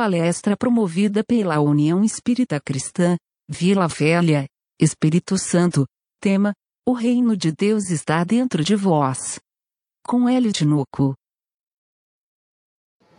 palestra promovida pela União Espírita Cristã, Vila Velha, Espírito Santo. Tema: O Reino de Deus está dentro de vós. Com Hélio Tinoco.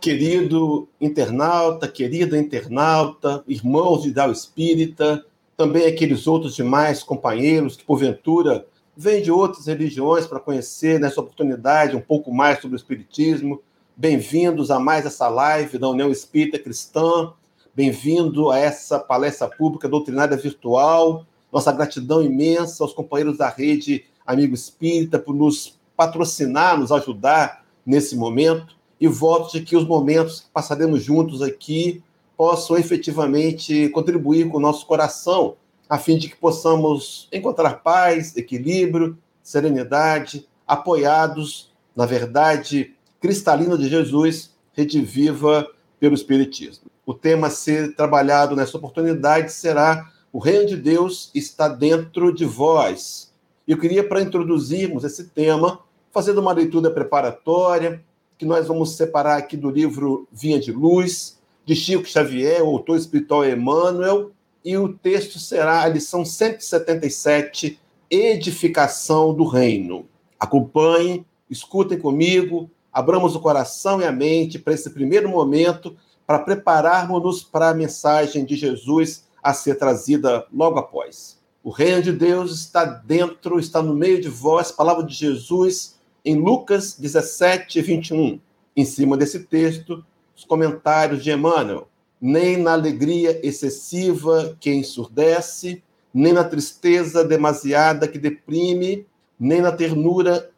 Querido internauta, querida internauta, irmãos de Ideal Espírita, também aqueles outros demais companheiros que, porventura, vêm de outras religiões para conhecer nessa oportunidade um pouco mais sobre o Espiritismo. Bem-vindos a mais essa live da União Espírita Cristã. Bem-vindo a essa palestra pública doutrinária virtual. Nossa gratidão imensa aos companheiros da rede Amigo Espírita por nos patrocinar, nos ajudar nesse momento. E voto de que os momentos que passaremos juntos aqui possam efetivamente contribuir com o nosso coração, a fim de que possamos encontrar paz, equilíbrio, serenidade, apoiados na verdade cristalina de Jesus, rediviva pelo Espiritismo. O tema a ser trabalhado nessa oportunidade será O Reino de Deus está dentro de vós. Eu queria, para introduzirmos esse tema, fazendo uma leitura preparatória, que nós vamos separar aqui do livro Vinha de Luz, de Chico Xavier, o autor espiritual Emmanuel, e o texto será a lição 177, Edificação do Reino. Acompanhem, escutem comigo, abramos o coração e a mente para esse primeiro momento, para prepararmos-nos para a mensagem de Jesus a ser trazida logo após. O reino de Deus está dentro, está no meio de vós, palavra de Jesus em Lucas 17, 21. Em cima desse texto, os comentários de Emmanuel. Nem na alegria excessiva que ensurdece, nem na tristeza demasiada que deprime, nem na ternura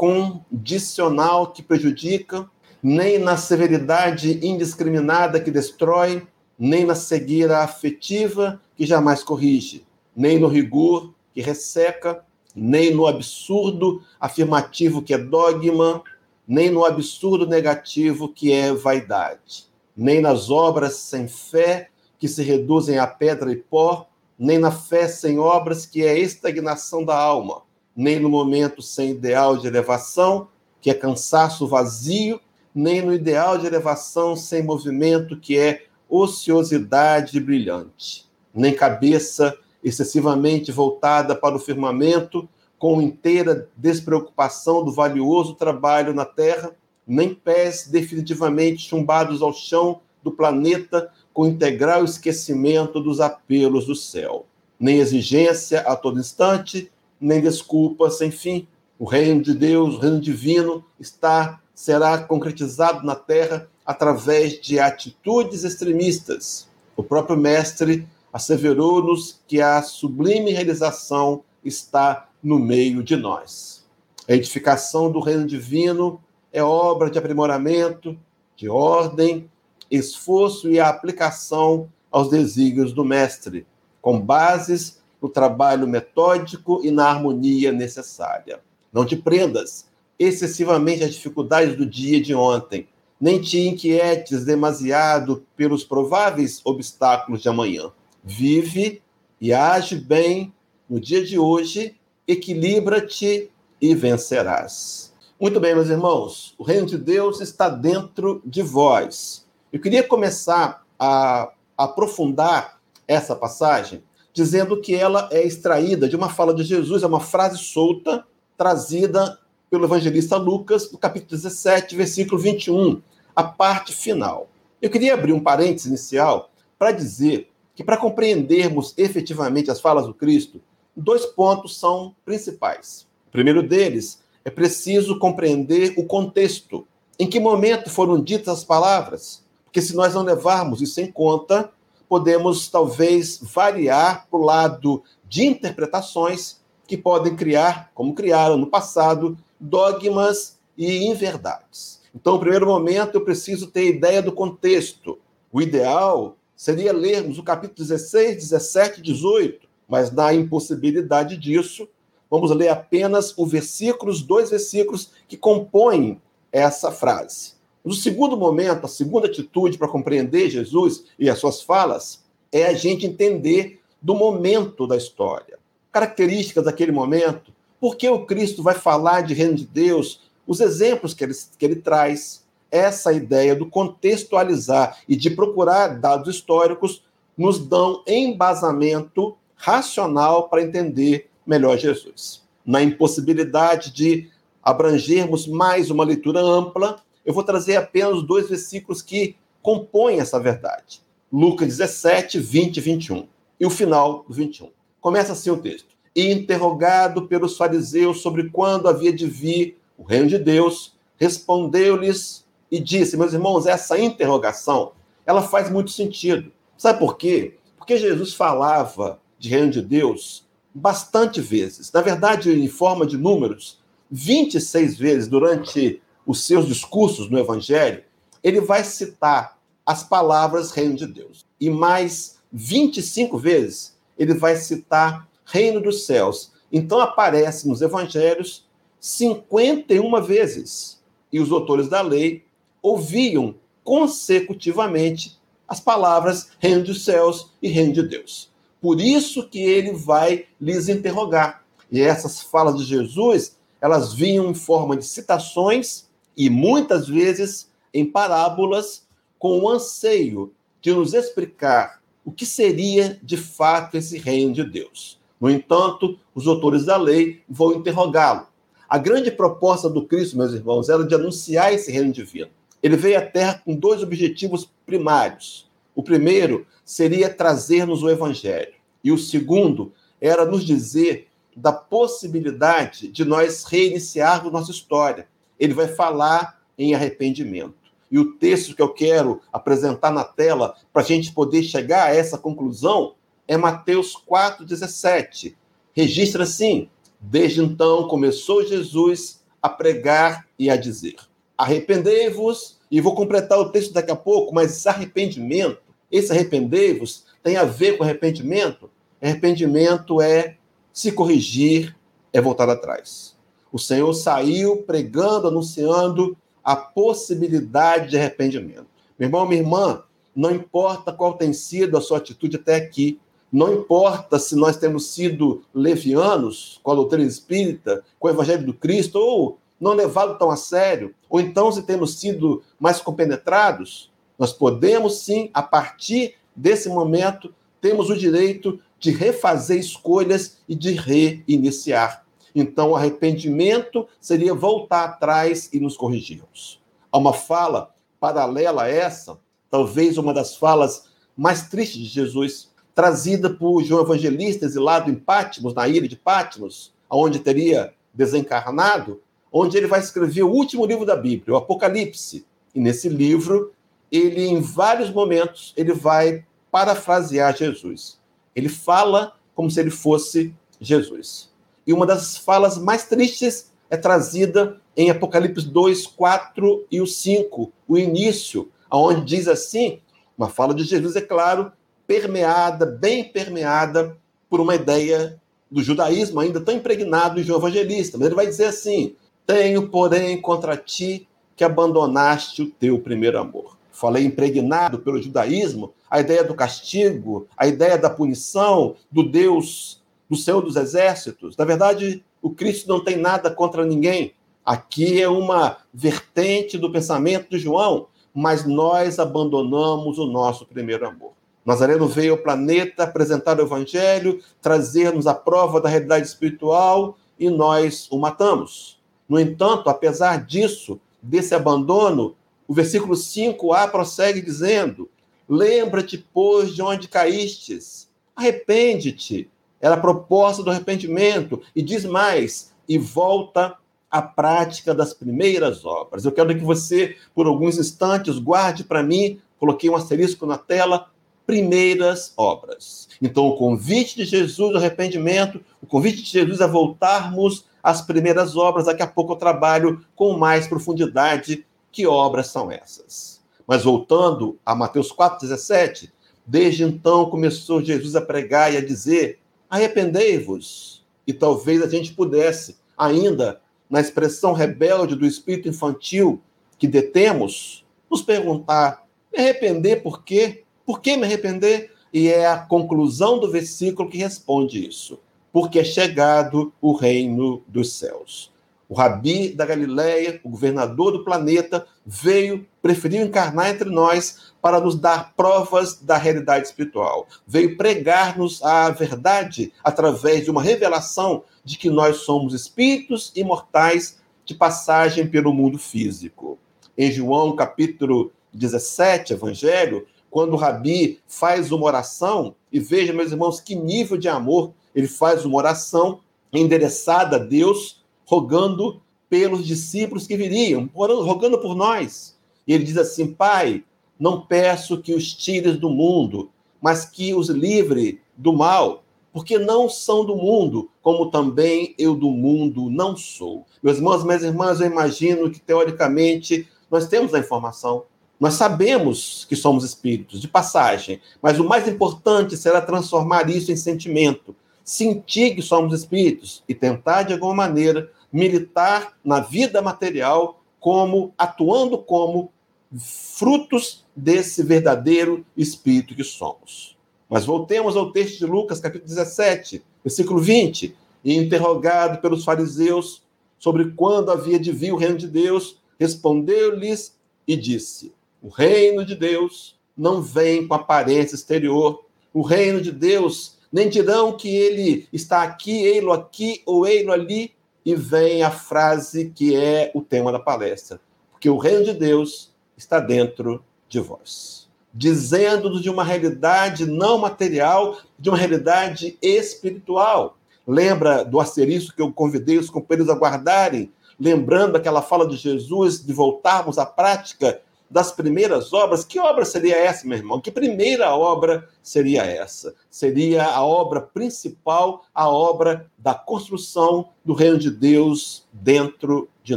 incondicional que prejudica, nem na severidade indiscriminada que destrói, nem na cegueira afetiva que jamais corrige, nem no rigor que resseca, nem no absurdo afirmativo que é dogma, nem no absurdo negativo que é vaidade, nem nas obras sem fé que se reduzem a pedra e pó, nem na fé sem obras que é estagnação da alma, nem no momento sem ideal de elevação, que é cansaço vazio, nem no ideal de elevação sem movimento, que é ociosidade brilhante, nem cabeça excessivamente voltada para o firmamento, com inteira despreocupação do valioso trabalho na Terra, nem pés definitivamente chumbados ao chão do planeta com integral esquecimento dos apelos do céu, nem exigência a todo instante, nem desculpa sem fim. O reino de Deus, o reino divino, está será concretizado na Terra através de atitudes extremistas. O próprio mestre asseverou-nos que a sublime realização está no meio de nós. A edificação do reino divino é obra de aprimoramento, de ordem, esforço e aplicação aos desígnios do mestre, com bases no trabalho metódico e na harmonia necessária. Não te prendas excessivamente às dificuldades do dia de ontem, nem te inquietes demasiado pelos prováveis obstáculos de amanhã. Vive e age bem no dia de hoje, equilibra-te e vencerás. Muito bem, meus irmãos, o reino de Deus está dentro de vós. Eu queria começar a aprofundar essa passagem dizendo que ela é extraída de uma fala de Jesus, é uma frase solta trazida pelo evangelista Lucas, no capítulo 17, versículo 21, a parte final. Eu queria abrir um parênteses inicial para dizer que para compreendermos efetivamente as falas do Cristo, dois pontos são principais. O primeiro deles é preciso compreender o contexto. Em que momento foram ditas as palavras? Porque se nós não levarmos isso em conta, podemos talvez variar para o lado de interpretações que podem criar, como criaram no passado, dogmas e inverdades. Então, no primeiro momento, eu preciso ter ideia do contexto. O ideal seria lermos o capítulo 16, 17 e 18, mas na impossibilidade disso, vamos ler apenas os dois versículos que compõem essa frase. No segundo momento, a segunda atitude para compreender Jesus e as suas falas é a gente entender do momento da história, características daquele momento, por que o Cristo vai falar de reino de Deus, os exemplos que ele, que ele traz, essa ideia do contextualizar e de procurar dados históricos nos dão embasamento racional para entender melhor Jesus. Na impossibilidade de abrangermos mais uma leitura ampla, eu vou trazer apenas dois versículos que compõem essa verdade. Lucas 17, 20 e 21. E o final do 21. Começa assim o texto. E interrogado pelos fariseus sobre quando havia de vir o reino de Deus, respondeu-lhes e disse: Meus irmãos, essa interrogação ela faz muito sentido. Sabe por quê? Porque Jesus falava de reino de Deus bastante vezes. Na verdade, em forma de números, 26 vezes durante os seus discursos no Evangelho, ele vai citar as palavras reino de Deus. E mais 25 vezes ele vai citar reino dos céus. Então aparece nos evangelhos 51 vezes. E os autores da lei ouviam consecutivamente as palavras reino dos céus e reino de Deus. Por isso que ele vai lhes interrogar. E essas falas de Jesus, elas vinham em forma de citações e muitas vezes em parábolas com o anseio de nos explicar o que seria de fato esse reino de Deus. No entanto, os autores da lei vão interrogá-lo. A grande proposta do Cristo, meus irmãos, era de anunciar esse reino divino. Ele veio à Terra com dois objetivos primários. O primeiro seria trazer-nos o Evangelho, e o segundo era nos dizer da possibilidade de nós reiniciarmos nossa história. Ele vai falar em arrependimento. E o texto que eu quero apresentar na tela para a gente poder chegar a essa conclusão é Mateus 4,17. Registra assim: Desde então começou Jesus a pregar e a dizer: Arrependei-vos, e vou completar o texto daqui a pouco, mas arrependimento, esse arrependei-vos, tem a ver com arrependimento? Arrependimento é se corrigir, é voltar atrás. O Senhor saiu pregando, anunciando a possibilidade de arrependimento. Meu irmão, minha irmã, não importa qual tem sido a sua atitude até aqui, não importa se nós temos sido levianos com a doutrina espírita, com o evangelho do Cristo, ou não levado tão a sério, ou então se temos sido mais compenetrados, nós podemos sim, a partir desse momento, temos o direito de refazer escolhas e de reiniciar. Então, o arrependimento seria voltar atrás e nos corrigirmos. Há uma fala paralela a essa, talvez uma das falas mais tristes de Jesus, trazida por João Evangelista, exilado em Pátimos, na ilha de Pátimos, onde teria desencarnado, onde ele vai escrever o último livro da Bíblia, o Apocalipse. E nesse livro, ele, em vários momentos, ele vai parafrasear Jesus. Ele fala como se ele fosse Jesus. E uma das falas mais tristes é trazida em Apocalipse 2, 4 e o 5, o início, onde diz assim: uma fala de Jesus, é claro, permeada, bem permeada por uma ideia do judaísmo ainda tão impregnado em João Evangelista. Mas ele vai dizer assim: Tenho, porém, contra ti que abandonaste o teu primeiro amor. Falei impregnado pelo judaísmo, a ideia do castigo, a ideia da punição, do Deus, do Senhor dos exércitos. Na verdade, o Cristo não tem nada contra ninguém. Aqui é uma vertente do pensamento de João, mas nós abandonamos o nosso primeiro amor. Nazareno veio ao planeta apresentar o evangelho, trazer-nos a prova da realidade espiritual e nós o matamos. No entanto, apesar disso, desse abandono, o versículo 5a prossegue dizendo: Lembra-te, pois, de onde caístes, arrepende-te. Era a proposta do arrependimento. E diz mais: e volta à prática das primeiras obras. Eu quero que você, por alguns instantes, guarde para mim, coloquei um asterisco na tela, primeiras obras. Então, o convite de Jesus ao arrependimento, o convite de Jesus a voltarmos às primeiras obras, daqui a pouco eu trabalho com mais profundidade que obras são essas. Mas voltando a Mateus 4,17, desde então começou Jesus a pregar e a dizer: arrependei-vos. E talvez a gente pudesse, ainda na expressão rebelde do espírito infantil que detemos, nos perguntar: me arrepender por quê? Por que me arrepender? E é a conclusão do versículo que responde isso. Porque é chegado o reino dos céus. O rabi da Galileia, o governador do planeta, veio, preferiu encarnar entre nós para nos dar provas da realidade espiritual. Veio pregar-nos a verdade através de uma revelação de que nós somos espíritos imortais de passagem pelo mundo físico. Em João capítulo 17, Evangelho, quando o Rabi faz uma oração, e veja, meus irmãos, que nível de amor ele faz uma oração endereçada a Deus rogando pelos discípulos que viriam, rogando por nós. E ele diz assim: Pai, não peço que os tires do mundo, mas que os livre do mal, porque não são do mundo, como também eu do mundo não sou. Meus irmãos, minhas irmãs, eu imagino que teoricamente nós temos a informação, nós sabemos que somos espíritos, de passagem, mas o mais importante será transformar isso em sentimento, sentir que somos espíritos e tentar, de alguma maneira, militar na vida material como atuando como frutos desse verdadeiro espírito que somos. Mas voltemos ao texto de Lucas, capítulo 17, versículo 20. E interrogado pelos fariseus sobre quando havia de vir o reino de Deus, respondeu-lhes e disse: O reino de Deus não vem com aparência exterior. O reino de Deus nem dirão que ele está aqui, ei-lo aqui ou ei-lo ali, e vem a frase que é o tema da palestra. Porque o reino de Deus está dentro de vós. Dizendo-nos de uma realidade não material, de uma realidade espiritual. Lembra do asterisco que eu convidei os companheiros a guardarem? Lembrando aquela fala de Jesus de voltarmos à prática das primeiras obras, que obra seria essa, meu irmão? Que primeira obra seria essa? Seria a obra principal, a obra da construção do reino de Deus dentro de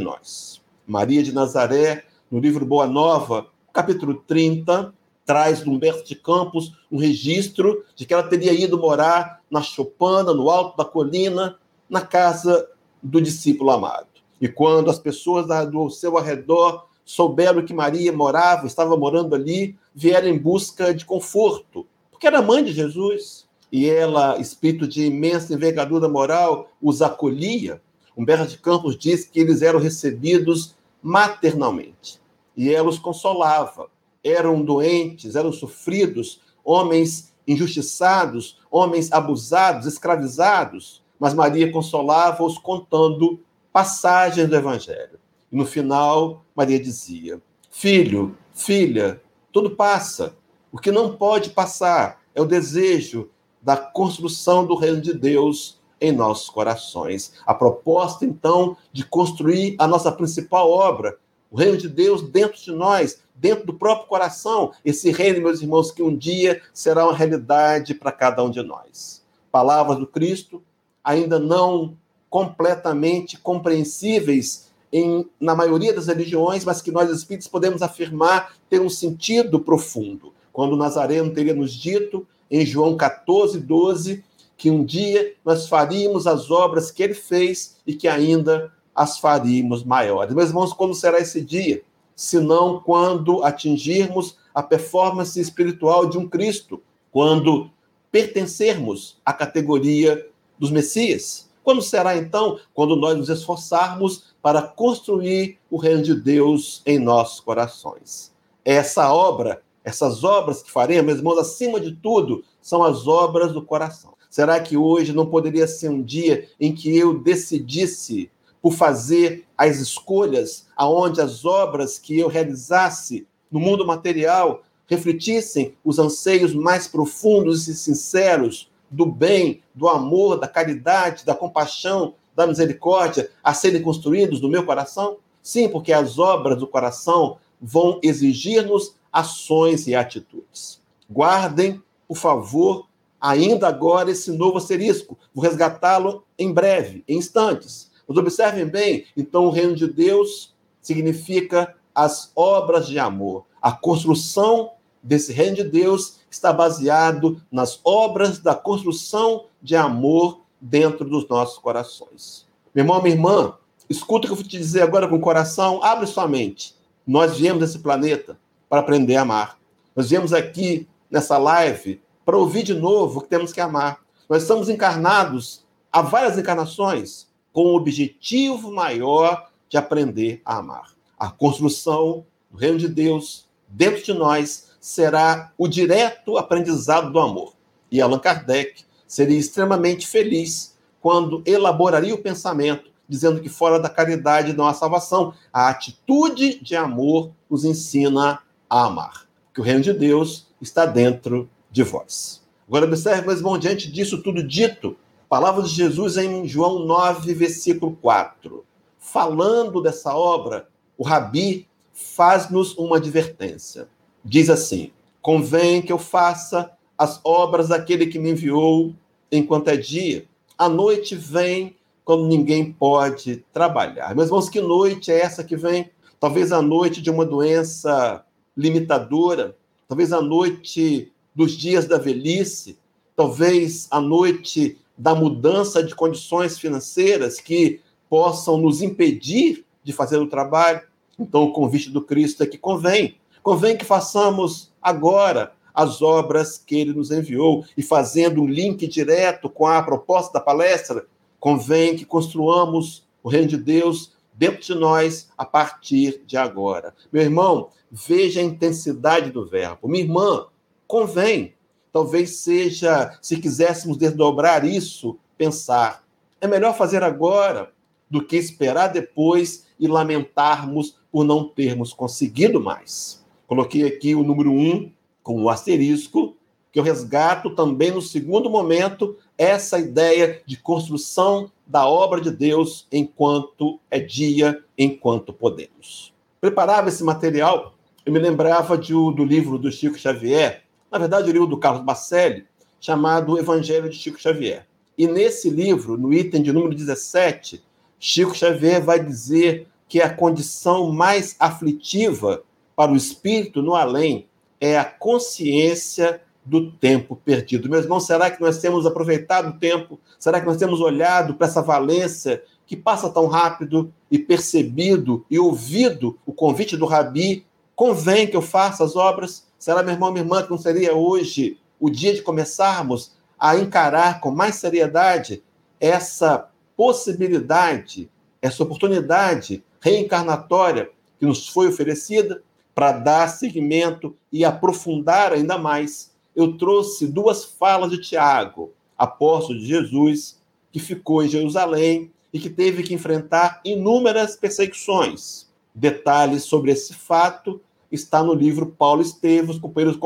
nós. Maria de Nazaré, no livro Boa Nova, capítulo 30, traz do Humberto de Campos um registro de que ela teria ido morar na Chopana, no alto da colina, na casa do discípulo amado. E quando as pessoas do seu arredor souberam que Maria morava, estava morando ali, vieram em busca de conforto, porque era mãe de Jesus. E ela, espírito de imensa envergadura moral, os acolhia. Humberto de Campos diz que eles eram recebidos maternalmente. E ela os consolava. Eram doentes, eram sofridos, homens injustiçados, homens abusados, escravizados. Mas Maria consolava-os contando passagens do Evangelho. E no final, Maria dizia: Filho, filha, tudo passa. O que não pode passar é o desejo da construção do reino de Deus em nossos corações. A proposta, então, de construir a nossa principal obra, o reino de Deus dentro de nós, dentro do próprio coração, esse reino, meus irmãos, que um dia será uma realidade para cada um de nós. Palavras do Cristo ainda não completamente compreensíveis em, na maioria das religiões, mas que nós espíritos podemos afirmar ter um sentido profundo. Quando o Nazareno teria nos dito, em João 14, 12, que um dia nós faríamos as obras que ele fez e que ainda as faríamos maiores. Meus irmãos, quando será esse dia? Senão quando atingirmos a performance espiritual de um Cristo, quando pertencermos à categoria dos Messias. Quando será então? Quando nós nos esforçarmos para construir o reino de Deus em nossos corações. Essa obra, essas obras que faremos, irmãos, acima de tudo, são as obras do coração. Será que hoje não poderia ser um dia em que eu decidisse por fazer as escolhas aonde as obras que eu realizasse no mundo material refletissem os anseios mais profundos e sinceros do bem, do amor, da caridade, da compaixão, da misericórdia a serem construídos no meu coração? Sim, porque as obras do coração vão exigir-nos ações e atitudes. Guardem, por favor, ainda agora esse novo asterisco. Vou resgatá-lo em breve, em instantes. Mas observem bem, então o reino de Deus significa as obras de amor. A construção desse reino de Deus está baseado nas obras da construção de amor dentro dos nossos corações. Meu irmão, minha irmã, escuta o que eu vou te dizer agora com o coração, abre sua mente. Nós viemos desse planeta para aprender a amar. Nós viemos aqui nessa live para ouvir de novo que temos que amar. Nós estamos encarnados há várias encarnações com o objetivo maior de aprender a amar. A construção do reino de Deus dentro de nós será o direto aprendizado do amor. E Allan Kardec seria extremamente feliz quando elaboraria o pensamento dizendo que fora da caridade não há salvação. A atitude de amor nos ensina a amar. Que o reino de Deus está dentro de vós. Agora observe, meus irmãos, diante disso tudo dito, palavras de Jesus em João 9, versículo 4. Falando dessa obra, o Rabi faz-nos uma advertência. Diz assim: Convém que eu faça as obras daquele que me enviou enquanto é dia. A noite vem quando ninguém pode trabalhar. Meus irmãos, que noite é essa que vem? Talvez a noite de uma doença limitadora, talvez a noite dos dias da velhice, talvez a noite da mudança de condições financeiras que possam nos impedir de fazer o trabalho. Então, o convite do Cristo é que convém. Convém que façamos agora as obras que ele nos enviou e fazendo um link direto com a proposta da palestra, Convém que construamos o reino de Deus dentro de nós a partir de agora. Meu irmão, veja a intensidade do verbo. Minha irmã, convém. Talvez seja, se quiséssemos desdobrar isso, pensar. É melhor fazer agora do que esperar depois e lamentarmos por não termos conseguido mais. Coloquei aqui o número um com o asterisco, que eu resgato também no segundo momento essa ideia de construção da obra de Deus enquanto é dia, enquanto podemos. Preparava esse material, eu me lembrava de, do livro do Chico Xavier, na verdade, o livro do Carlos Bacelli, chamado Evangelho de Chico Xavier. E nesse livro, no item de número 17, Chico Xavier vai dizer que a condição mais aflitiva para o espírito no além é a consciência do tempo perdido. Meus irmãos, será que nós temos aproveitado o tempo? Será que nós temos olhado para essa valência que passa tão rápido e percebido e ouvido o convite do Rabi? Convém que eu faça as obras? Será, meu irmão, minha irmã, que não seria hoje o dia de começarmos a encarar com mais seriedade essa possibilidade, essa oportunidade reencarnatória que nos foi oferecida para dar seguimento e aprofundar ainda mais eu trouxe duas falas de Tiago, apóstolo de Jesus, que ficou em Jerusalém e que teve que enfrentar inúmeras perseguições. Detalhes sobre esse fato está no livro Paulo Esteves, companheiros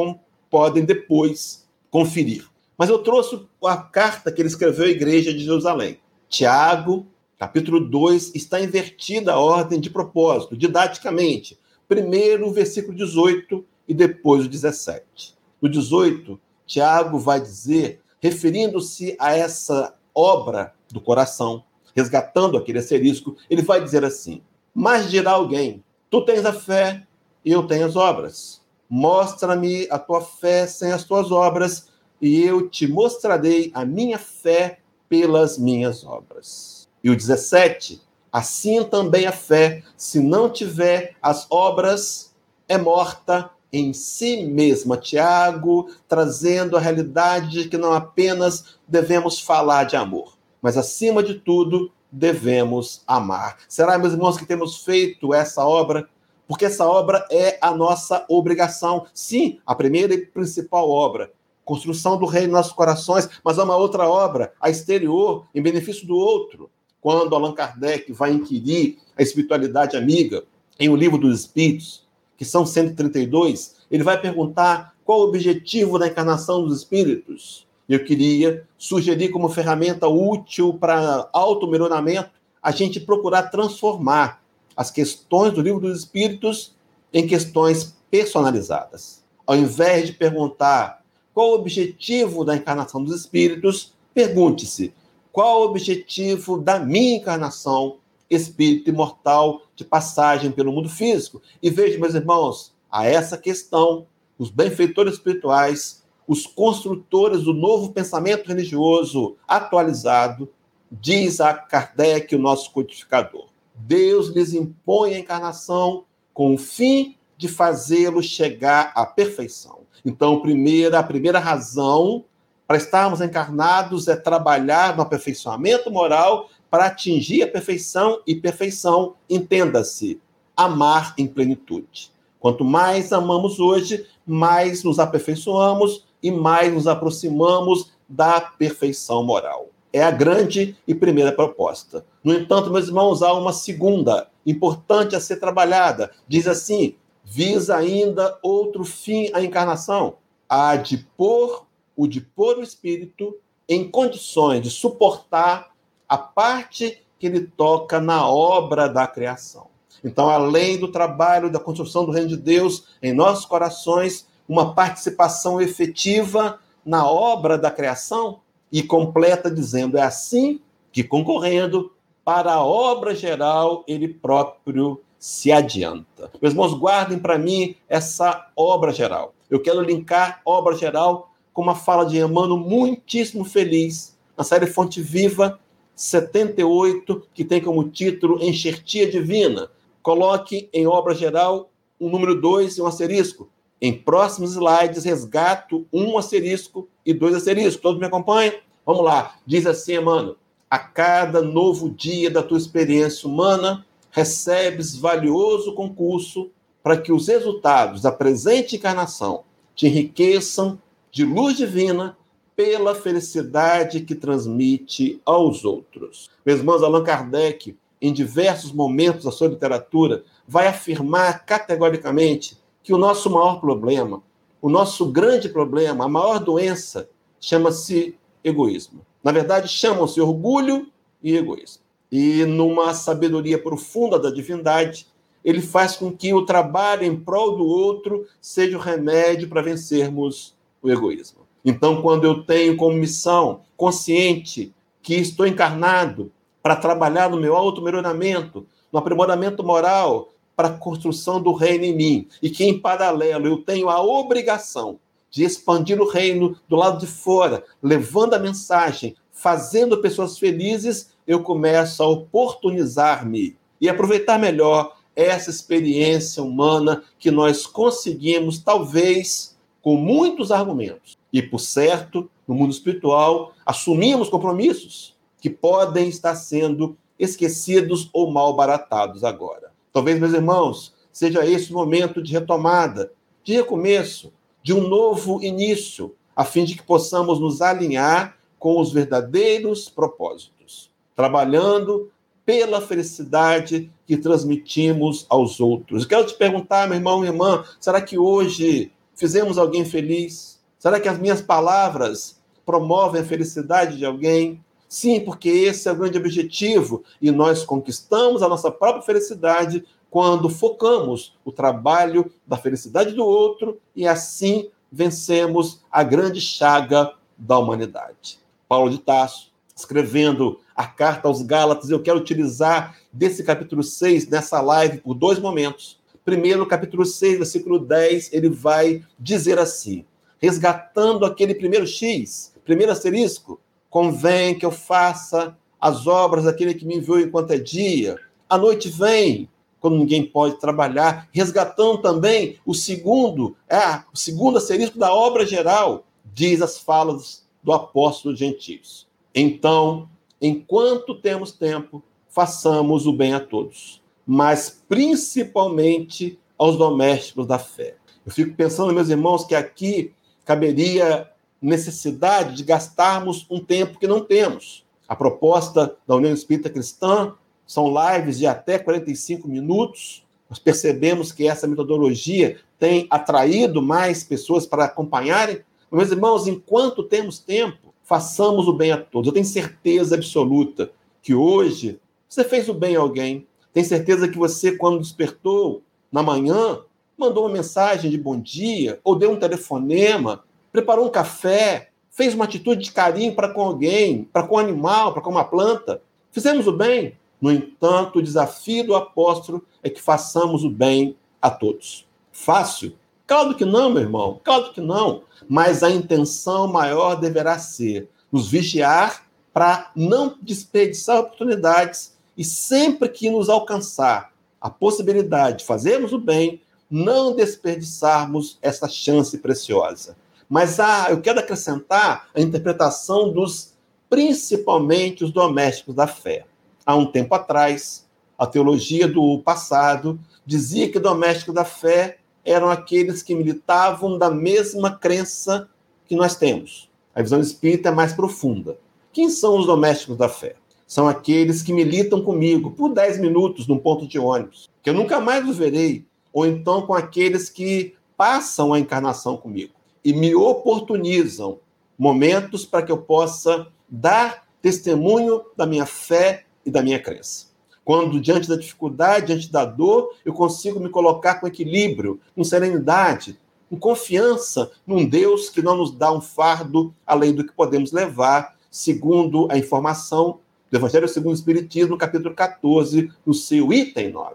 podem depois conferir. Mas eu trouxe a carta que ele escreveu à igreja de Jerusalém. Tiago, capítulo 2, está invertida a ordem de propósito, didaticamente. Primeiro o versículo 18 e depois o 17 no 18, Tiago vai dizer, referindo-se a essa obra do coração, resgatando aquele asterisco, ele vai dizer assim: Mas dirá alguém, tu tens a fé e eu tenho as obras. Mostra-me a tua fé sem as tuas obras, e eu te mostrarei a minha fé pelas minhas obras. E o 17, assim também a fé, se não tiver as obras, é morta em si mesma. Tiago trazendo a realidade de que não apenas devemos falar de amor, mas acima de tudo devemos amar. Será, meus irmãos, que temos feito essa obra? Porque essa obra é a nossa obrigação. Sim, a primeira e principal obra. Construção do reino em nossos corações, mas há uma outra obra, a exterior, em benefício do outro. Quando Allan Kardec vai inquirir a espiritualidade amiga em O Livro dos Espíritos, que são 132, ele vai perguntar qual o objetivo da encarnação dos espíritos. Eu queria sugerir como ferramenta útil para auto-melhoramento a gente procurar transformar as questões do livro dos espíritos em questões personalizadas. Ao invés de perguntar qual o objetivo da encarnação dos espíritos, pergunte-se qual o objetivo da minha encarnação espírito imortal de passagem pelo mundo físico. E veja, meus irmãos, a essa questão, os benfeitores espirituais, os construtores do novo pensamento religioso atualizado, diz a Kardec, o nosso codificador. Deus lhes impõe a encarnação com o fim de fazê-los chegar à perfeição. Então, primeira, a primeira razão para estarmos encarnados é trabalhar no aperfeiçoamento moral para atingir a perfeição, e perfeição, entenda-se, amar em plenitude. Quanto mais amamos hoje, mais nos aperfeiçoamos e mais nos aproximamos da perfeição moral. É a grande e primeira proposta. No entanto, meus irmãos, há uma segunda, importante a ser trabalhada. Diz assim: visa ainda outro fim à encarnação, a de pôr o de pôr o espírito em condições de suportar a parte que ele toca na obra da criação. Então, além do trabalho da construção do reino de Deus em nossos corações, uma participação efetiva na obra da criação e completa dizendo é assim que concorrendo para a obra geral ele próprio se adianta. Meus irmãos, guardem para mim essa obra geral. Eu quero linkar obra geral com uma fala de Emmanuel muitíssimo feliz na série Fonte Viva 78, que tem como título Enxertia Divina. Coloque em obra geral o número 2 e um asterisco. Em próximos slides, resgato um asterisco e dois asteriscos. Todos me acompanham? Vamos lá. Diz assim, mano: a cada novo dia da tua experiência humana, recebes valioso concurso para que os resultados da presente encarnação te enriqueçam de luz divina pela felicidade que transmite aos outros. Meus irmãos, Allan Kardec, em diversos momentos da sua literatura, vai afirmar categoricamente que o nosso maior problema, o nosso grande problema, a maior doença, chama-se egoísmo. Na verdade, chamam-se orgulho e egoísmo. E numa sabedoria profunda da divindade, ele faz com que o trabalho em prol do outro seja o remédio para vencermos o egoísmo. Então, quando eu tenho como missão consciente que estou encarnado para trabalhar no meu auto-melhoramento, no aprimoramento moral, para a construção do reino em mim, e que em paralelo eu tenho a obrigação de expandir o reino do lado de fora, levando a mensagem, fazendo pessoas felizes, eu começo a oportunizar-me e aproveitar melhor essa experiência humana que nós conseguimos, talvez, com muitos argumentos. E, por certo, no mundo espiritual, assumimos compromissos que podem estar sendo esquecidos ou mal baratados agora. Talvez, meus irmãos, seja esse o momento de retomada, de recomeço, de um novo início, a fim de que possamos nos alinhar com os verdadeiros propósitos, trabalhando pela felicidade que transmitimos aos outros. quero te perguntar, meu irmão, minha irmã, será que hoje fizemos alguém feliz? Será que as minhas palavras promovem a felicidade de alguém? Sim, porque esse é o grande objetivo e nós conquistamos a nossa própria felicidade quando focamos o trabalho da felicidade do outro e assim vencemos a grande chaga da humanidade. Paulo de Tarso, escrevendo a carta aos Gálatas, eu quero utilizar desse capítulo 6 nessa live por dois momentos. Primeiro, no capítulo 6, versículo 10, ele vai dizer assim: resgatando aquele primeiro X, primeiro asterisco, convém que eu faça as obras daquele que me enviou enquanto é dia. A noite vem, quando ninguém pode trabalhar, resgatando também o segundo, é, o segundo asterisco da obra geral, diz as falas do apóstolo gentios. Então, enquanto temos tempo, façamos o bem a todos, mas principalmente aos domésticos da fé. Eu fico pensando, meus irmãos, que aqui caberia necessidade de gastarmos um tempo que não temos. A proposta da União Espírita Cristã são lives de até 45 minutos. Nós percebemos que essa metodologia tem atraído mais pessoas para acompanharem meus irmãos, enquanto temos tempo, façamos o bem a todos. Eu tenho certeza absoluta que hoje você fez o bem a alguém. Tenho certeza que você, quando despertou na manhã, mandou uma mensagem de bom dia, ou deu um telefonema, preparou um café, fez uma atitude de carinho para com alguém, para com um animal, para com uma planta. Fizemos o bem. No entanto, o desafio do apóstolo é que façamos o bem a todos. Fácil? Claro que não, meu irmão, claro que não. Mas a intenção maior deverá ser nos vigiar para não desperdiçar oportunidades e sempre que nos alcançar a possibilidade de fazermos o bem, não desperdiçarmos essa chance preciosa. Mas ah, eu quero acrescentar a interpretação dos principalmente os domésticos da fé. há um tempo atrás, a teologia do passado dizia que domésticos da fé eram aqueles que militavam da mesma crença que nós temos. A visão espírita é mais profunda. Quem são os domésticos da fé? São aqueles que militam comigo por 10 minutos num ponto de ônibus, que eu nunca mais os verei, ou então com aqueles que passam a encarnação comigo e me oportunizam momentos para que eu possa dar testemunho da minha fé e da minha crença. Quando, diante da dificuldade, diante da dor, eu consigo me colocar com equilíbrio, com serenidade, com confiança num Deus que não nos dá um fardo além do que podemos levar, segundo a informação do Evangelho segundo o Espiritismo, capítulo 14, no seu item 9.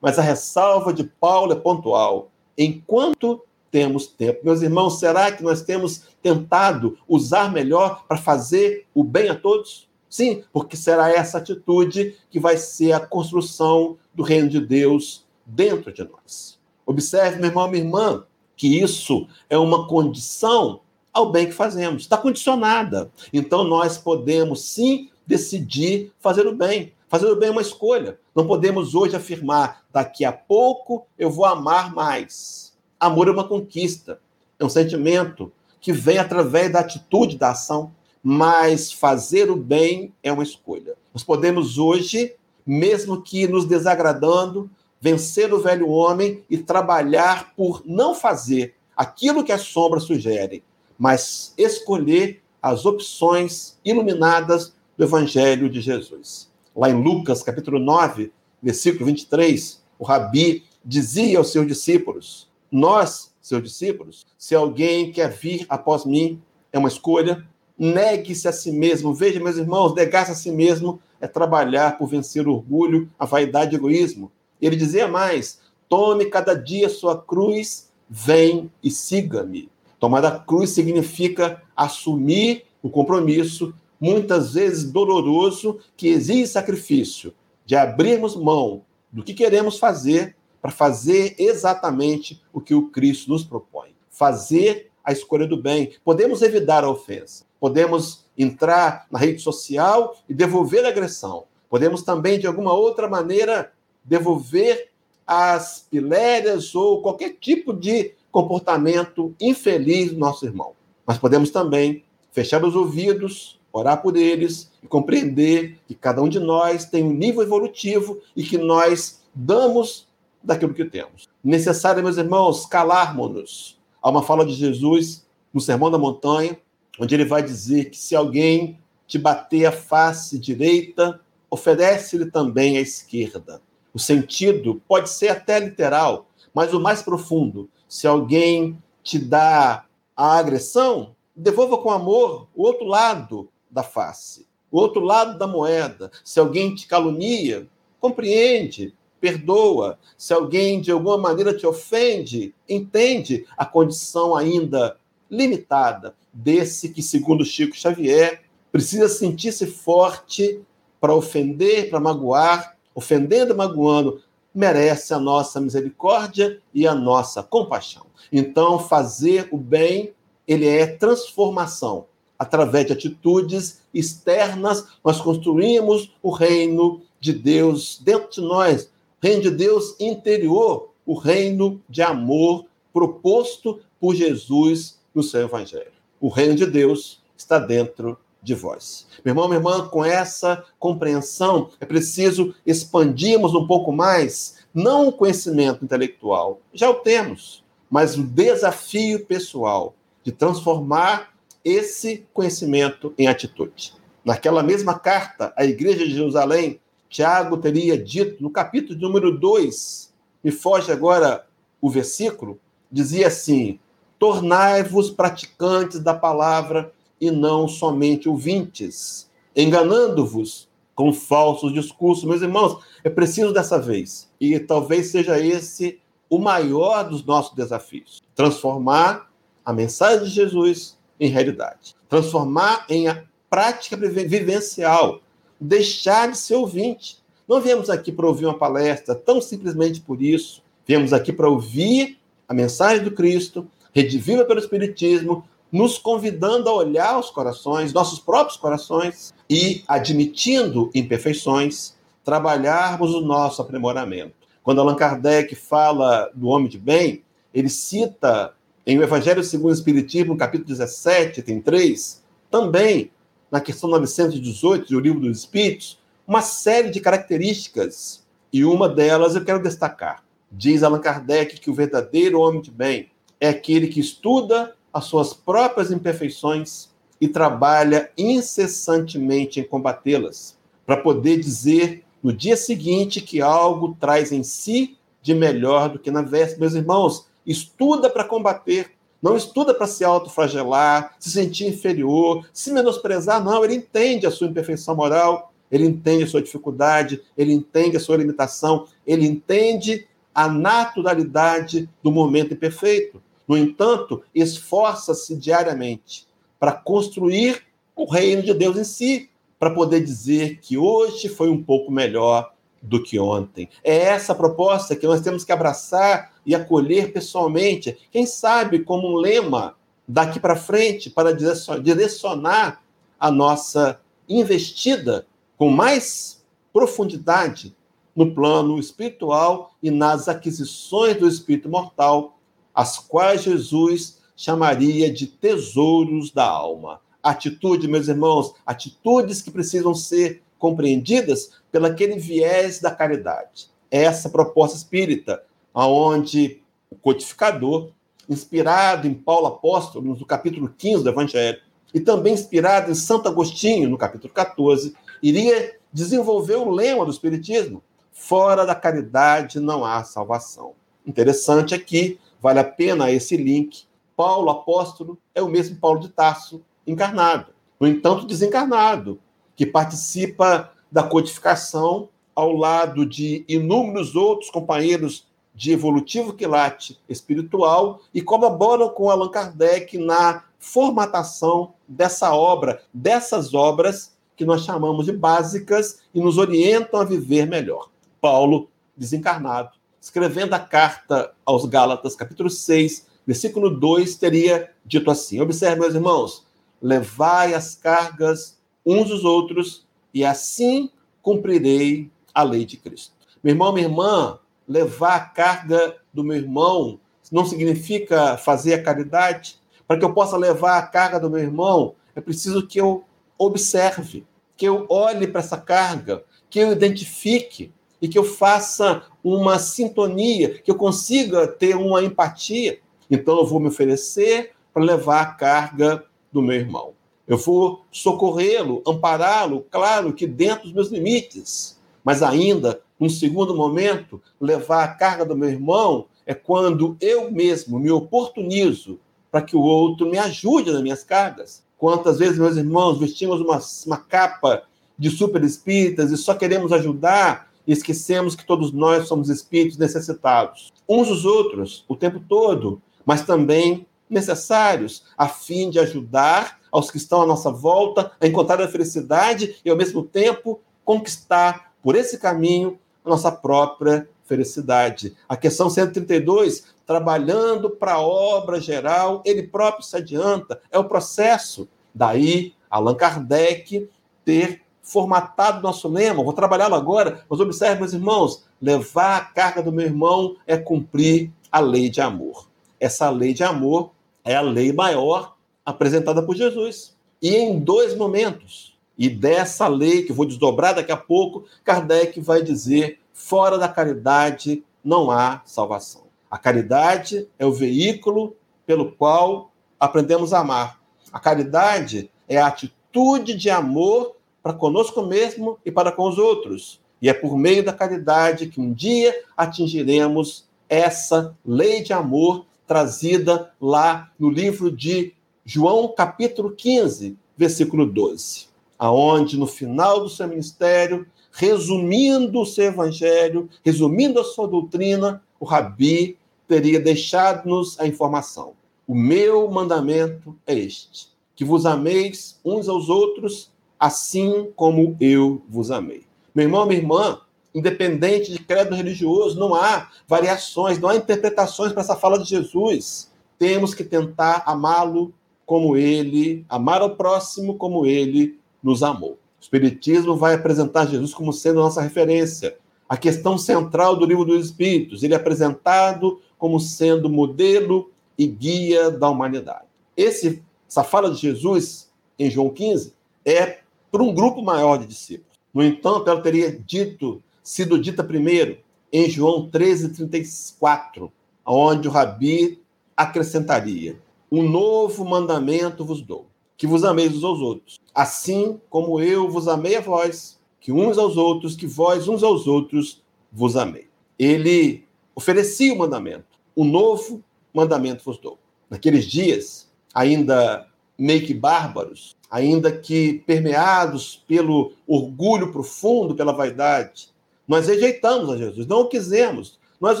Mas a ressalva de Paulo é pontual. Enquanto temos tempo. Meus irmãos, será que nós temos tentado usar melhor para fazer o bem a todos? Sim, porque será essa atitude que vai ser a construção do reino de Deus dentro de nós. Observe, meu irmão, minha irmã, que isso é uma condição ao bem que fazemos, está condicionada. Então nós podemos sim decidir fazer o bem. Fazer o bem é uma escolha. Não podemos hoje afirmar, daqui a pouco eu vou amar mais. Amor é uma conquista, é um sentimento que vem através da atitude, da ação mas fazer o bem é uma escolha. Nós podemos hoje, mesmo que nos desagradando, vencer o velho homem e trabalhar por não fazer aquilo que as sombras sugerem, mas escolher as opções iluminadas do Evangelho de Jesus. Lá em Lucas, capítulo 9, versículo 23, o Rabi dizia aos seus discípulos: Nós, seus discípulos, se alguém quer vir após mim, é uma escolha, Negue-se a si mesmo. Veja, meus irmãos, negar-se a si mesmo é trabalhar por vencer o orgulho, a vaidade e o egoísmo. Ele dizia mais: tome cada dia sua cruz, vem e siga-me. Tomar a cruz significa assumir o compromisso, muitas vezes doloroso, que exige sacrifício, de abrirmos mão do que queremos fazer para fazer exatamente o que o Cristo nos propõe. Fazer a escolha do bem. Podemos evitar a ofensa, podemos entrar na rede social e devolver a agressão. Podemos também, de alguma outra maneira, devolver as pilérias ou qualquer tipo de comportamento infeliz do nosso irmão. Mas podemos também fechar os ouvidos, orar por eles e compreender que cada um de nós tem um nível evolutivo e que nós damos daquilo que temos. Necessário, meus irmãos, calarmos-nos. Há uma fala de Jesus no Sermão da Montanha, onde ele vai dizer que se alguém te bater a face direita, oferece-lhe também a esquerda. O sentido pode ser até literal, mas o mais profundo, se alguém te dá a agressão, devolva com amor o outro lado da face, o outro lado da moeda. Se alguém te calunia, compreende, perdoa. Se alguém de alguma maneira te ofende, entende a condição ainda limitada desse que, segundo Chico Xavier, precisa sentir-se forte para ofender, para magoar, ofendendo e magoando, merece a nossa misericórdia e a nossa compaixão. Então, fazer o bem, ele é transformação. Através de atitudes externas, nós construímos o reino de Deus dentro de nós, reino de Deus interior, o reino de amor proposto por Jesus no seu evangelho. O reino de Deus está dentro de vós. Meu irmão, minha irmã, com essa compreensão, é preciso expandirmos um pouco mais, não o conhecimento intelectual, já o temos, mas o desafio pessoal de transformar esse conhecimento em atitude. Naquela mesma carta à igreja de Jerusalém, Tiago teria dito, no capítulo número 2, me foge agora o versículo, dizia assim: Tornai-vos praticantes da palavra e não somente ouvintes, enganando-vos com falsos discursos. Meus irmãos, é preciso dessa vez, e talvez seja esse o maior dos nossos desafios: transformar a mensagem de Jesus em realidade, transformar em a prática vivencial, deixar de ser ouvinte. Não viemos aqui para ouvir uma palestra tão simplesmente por isso. Viemos aqui para ouvir a mensagem do Cristo, redivida pelo Espiritismo, nos convidando a olhar os corações, nossos próprios corações, e, admitindo imperfeições, trabalharmos o nosso aprimoramento. Quando Allan Kardec fala do homem de bem, ele cita em O Evangelho segundo o Espiritismo, capítulo 17, tem três, também na questão 918 do Livro dos Espíritos, uma série de características, e uma delas eu quero destacar. Diz Allan Kardec que o verdadeiro homem de bem é aquele que estuda as suas próprias imperfeições e trabalha incessantemente em combatê-las, para poder dizer no dia seguinte que algo traz em si de melhor do que na véspera. Meus irmãos, estuda para combater, não estuda para se autoflagelar, se sentir inferior, se menosprezar, não. Ele entende a sua imperfeição moral, ele entende a sua dificuldade, ele entende a sua limitação, ele entende a naturalidade do momento imperfeito. No entanto, esforça-se diariamente para construir o reino de Deus em si, para poder dizer que hoje foi um pouco melhor do que ontem. É essa proposta que nós temos que abraçar e acolher pessoalmente. Quem sabe como um lema daqui para frente para direcionar a nossa investida com mais profundidade no plano espiritual e nas aquisições do espírito mortal, as quais Jesus chamaria de tesouros da alma. Atitude, meus irmãos, atitudes que precisam ser compreendidas pelo aquele viés da caridade. Essa proposta espírita, aonde o codificador, inspirado em Paulo Apóstolo, no capítulo 15 do Evangelho, e também inspirado em Santo Agostinho, no capítulo 14, iria desenvolver o lema do Espiritismo: fora da caridade não há salvação. Interessante aqui, vale a pena esse link. Paulo apóstolo é o mesmo Paulo de Tarso encarnado, no entanto desencarnado, que participa da codificação ao lado de inúmeros outros companheiros de evolutivo quilate espiritual e colabora com Allan Kardec na formatação dessa obra, dessas obras que nós chamamos de básicas e nos orientam a viver melhor. Paulo, desencarnado, escrevendo a carta aos Gálatas, capítulo 6, versículo 2, teria dito assim: Observe, meus irmãos, levai as cargas uns dos outros, e assim cumprirei a lei de Cristo. Meu irmão, minha irmã, levar a carga do meu irmão não significa fazer a caridade. Para que eu possa levar a carga do meu irmão, é preciso que eu observe, que eu olhe para essa carga, que eu identifique e que eu faça uma sintonia, que eu consiga ter uma empatia. Então eu vou me oferecer para levar a carga do meu irmão. Eu vou socorrê-lo, ampará-lo, claro que dentro dos meus limites. Mas ainda, num segundo momento, levar a carga do meu irmão é quando eu mesmo me oportunizo para que o outro me ajude nas minhas cargas. Quantas vezes, meus irmãos, vestimos uma, uma capa de super espíritas e só queremos ajudar e esquecemos que todos nós somos espíritos necessitados, uns dos outros, o tempo todo, mas também necessários, a fim de ajudar aos que estão à nossa volta a encontrar a felicidade e, ao mesmo tempo, conquistar por esse caminho a nossa própria felicidade. A questão 132 trabalhando para a obra geral, ele próprio se adianta, é o processo. Daí, Allan Kardec ter formatado nosso lema, vou trabalhá-lo agora, mas observe, meus irmãos, levar a carga do meu irmão é cumprir a lei de amor. Essa lei de amor é a lei maior apresentada por Jesus. E em dois momentos. E dessa lei, que vou desdobrar daqui a pouco, Kardec vai dizer: fora da caridade não há salvação. A caridade é o veículo pelo qual aprendemos a amar. A caridade é a atitude de amor para conosco mesmo e para com os outros. E é por meio da caridade que um dia atingiremos essa lei de amor trazida lá no livro de João, capítulo 15, versículo 12, aonde no final do seu ministério, resumindo o seu evangelho, resumindo a sua doutrina, o Rabi teria deixado-nos a informação. O meu mandamento é este: que vos ameis uns aos outros, assim como eu vos amei. Meu irmão, minha irmã, independente de credo religioso, não há variações, não há interpretações para essa fala de Jesus. Temos que tentar amá-lo como ele, amar ao próximo como ele nos amou. O Espiritismo vai apresentar Jesus como sendo nossa referência. A questão central do livro dos Espíritos, ele é apresentado como sendo modelo e guia da humanidade. Esse, essa fala de Jesus em João 15 é para um grupo maior de discípulos. No entanto, ela teria dito, sido dita primeiro em João 13, 34, onde o Rabi acrescentaria: Um novo mandamento vos dou, que vos ameis uns aos outros, assim como eu vos amei a vós, que uns aos outros, que vós uns aos outros vos amei. Ele oferecia o mandamento, um novo mandamento vos dou. Naqueles dias, ainda meio que bárbaros, ainda que permeados pelo orgulho profundo, pela vaidade, nós rejeitamos a Jesus, não o quisemos, nós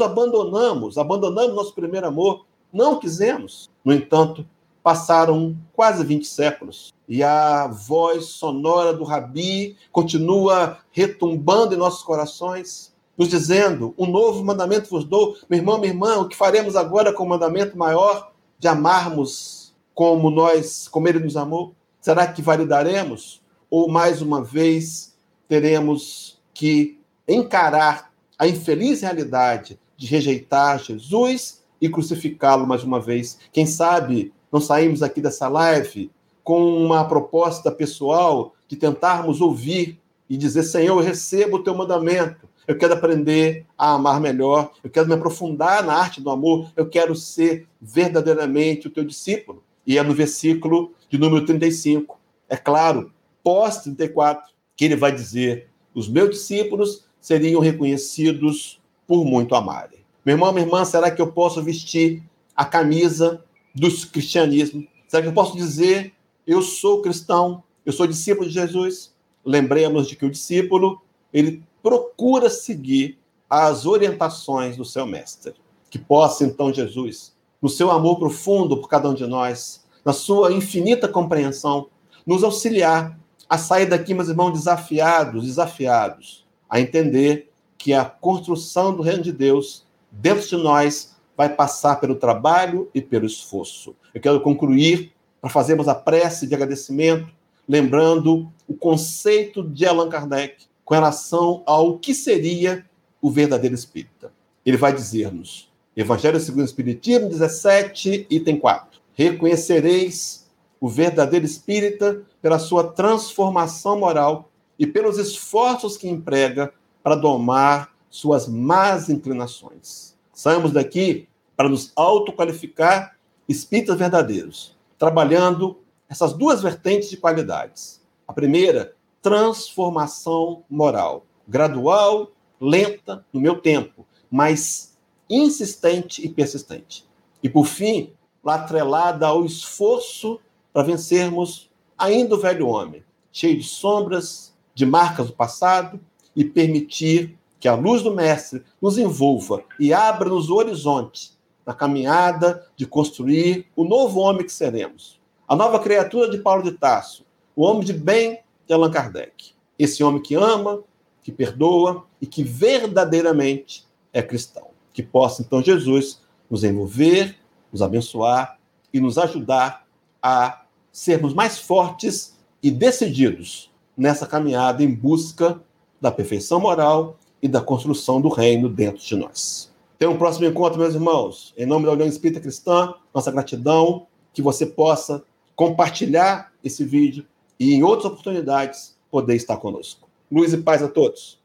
o abandonamos, abandonamos nosso primeiro amor, não o quisemos. No entanto, passaram quase 20 séculos e a voz sonora do Rabi continua retumbando em nossos corações, nos dizendo: Um novo mandamento vos dou. Meu irmão, minha irmã, o que faremos agora com o mandamento maior de amarmos como nós, como ele nos amou? Será que validaremos? Ou mais uma vez teremos que encarar a infeliz realidade de rejeitar Jesus e crucificá-lo mais uma vez. Quem sabe não saímos aqui dessa live com uma proposta pessoal de tentarmos ouvir e dizer: Senhor, eu recebo o teu mandamento. Eu quero aprender a amar melhor, eu quero me aprofundar na arte do amor, eu quero ser verdadeiramente o teu discípulo. E é no versículo de número 35, é claro, pós 34, que ele vai dizer: Os meus discípulos seriam reconhecidos por muito amarem. Meu irmão, minha irmã, será que eu posso vestir a camisa do cristianismo? Será que eu posso dizer, eu sou cristão, eu sou discípulo de Jesus? Lembremos de que o discípulo, ele procura seguir as orientações do seu mestre. Que possa, então, Jesus, no seu amor profundo por cada um de nós, na sua infinita compreensão, nos auxiliar a sair daqui, meus irmãos, desafiados, desafiados, a entender que a construção do reino de Deus dentro de nós vai passar pelo trabalho e pelo esforço. Eu quero concluir para fazermos a prece de agradecimento, lembrando o conceito de Allan Kardec com relação ao que seria o verdadeiro espírita. Ele vai dizer-nos, Evangelho segundo o Espiritismo, 17, item 4. Reconhecereis o verdadeiro espírita pela sua transformação moral e pelos esforços que emprega para domar suas más inclinações. Saímos daqui para nos autoqualificar espíritas verdadeiros, trabalhando essas duas vertentes de qualidades. A primeira, transformação moral, gradual, lenta, no meu tempo, mas insistente e persistente. E por fim, atrelada ao esforço para vencermos ainda o velho homem, cheio de sombras, de marcas do passado e permitir que a luz do Mestre nos envolva e abra-nos o horizonte na caminhada de construir o novo homem que seremos. A nova criatura de Paulo de Tarso, o homem de bem de Allan Kardec. Esse homem que ama, que perdoa e que verdadeiramente é cristão. Que possa, então, Jesus nos envolver, nos abençoar e nos ajudar a sermos mais fortes e decididos nessa caminhada em busca da perfeição moral e da construção do reino dentro de nós. Até um próximo encontro, meus irmãos. Em nome da União Espírita Cristã, nossa gratidão, que você possa compartilhar esse vídeo e em outras oportunidades poder estar conosco. Luz e paz a todos.